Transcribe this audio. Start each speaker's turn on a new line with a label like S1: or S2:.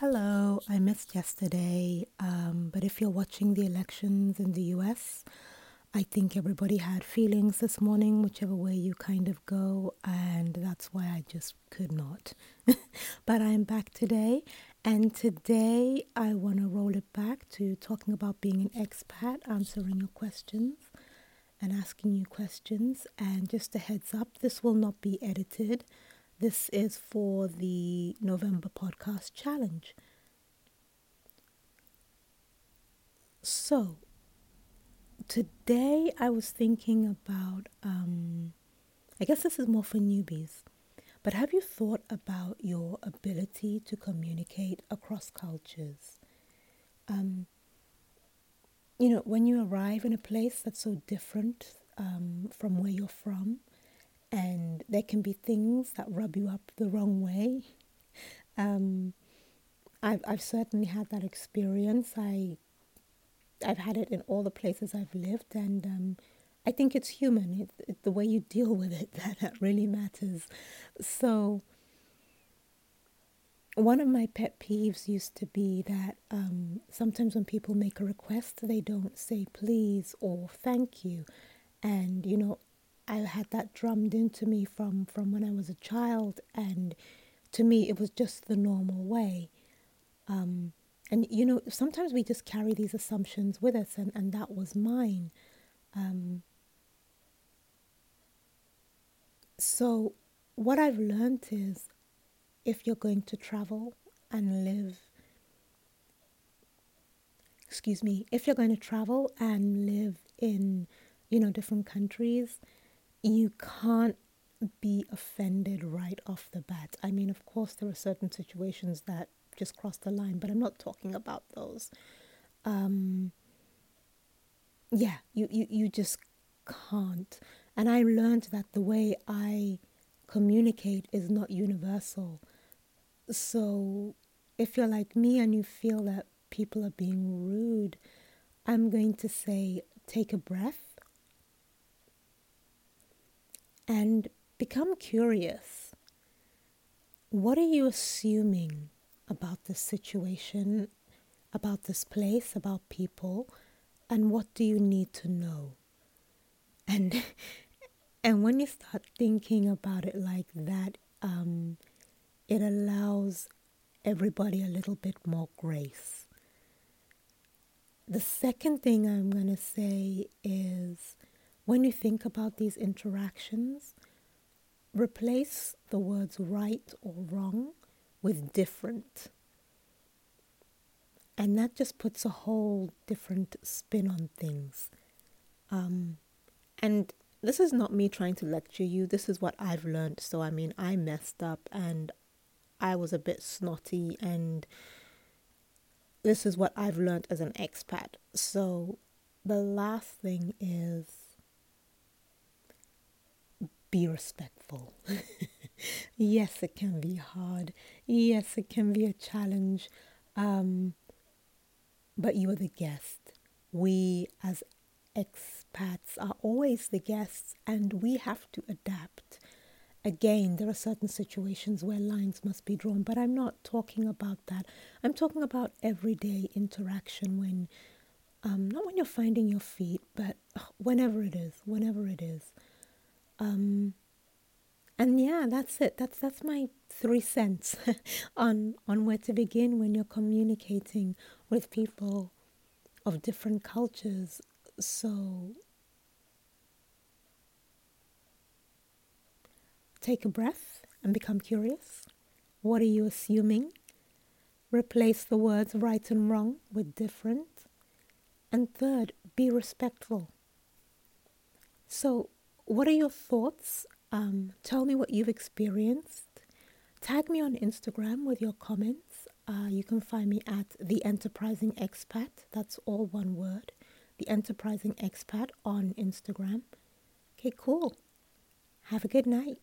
S1: Hello, I missed yesterday, um, but if you're watching the elections in the US, I think everybody had feelings this morning, whichever way you kind of go, and that's why I just could not. but I'm back today, and today I want to roll it back to talking about being an expat, answering your questions, and asking you questions. And just a heads up, this will not be edited. This is for the November podcast challenge. So, today I was thinking about, um, I guess this is more for newbies, but have you thought about your ability to communicate across cultures? Um, you know, when you arrive in a place that's so different um, from where you're from, and there can be things that rub you up the wrong way. Um, I've I've certainly had that experience. I I've had it in all the places I've lived, and um, I think it's human. It, it, the way you deal with it that, that really matters. So. One of my pet peeves used to be that um, sometimes when people make a request, they don't say please or thank you. And, you know, I had that drummed into me from, from when I was a child, and to me, it was just the normal way. Um, and you know, sometimes we just carry these assumptions with us, and, and that was mine. Um, so, what I've learned is if you're going to travel and live, excuse me, if you're going to travel and live in, you know, different countries, you can't be offended right off the bat. I mean, of course, there are certain situations that just cross the line, but I'm not talking about those. Um, yeah, you, you, you just can't. And I learned that the way I communicate is not universal. So if you're like me and you feel that people are being rude, I'm going to say, take a breath and become curious. What are you assuming about this situation, about this place, about people, and what do you need to know? And and when you start thinking about it like that, um, it allows everybody a little bit more grace. The second thing I'm going to say is when you think about these interactions, replace the words right or wrong with different. And that just puts a whole different spin on things. Um, and this is not me trying to lecture you. This is what I've learned. So, I mean, I messed up and I was a bit snotty, and this is what I've learned as an expat. So, the last thing is be respectful. yes, it can be hard. Yes, it can be a challenge. Um, but you are the guest. We, as expats, are always the guests, and we have to adapt. Again, there are certain situations where lines must be drawn, but I'm not talking about that. I'm talking about everyday interaction when, um, not when you're finding your feet, but whenever it is, whenever it is. Um, and yeah, that's it. That's that's my three cents on on where to begin when you're communicating with people of different cultures. So take a breath and become curious. What are you assuming? Replace the words right and wrong with different. And third, be respectful. So what are your thoughts? Um, tell me what you've experienced. Tag me on Instagram with your comments. Uh, you can find me at The Enterprising Expat. That's all one word. The Enterprising Expat on Instagram. Okay, cool. Have a good night.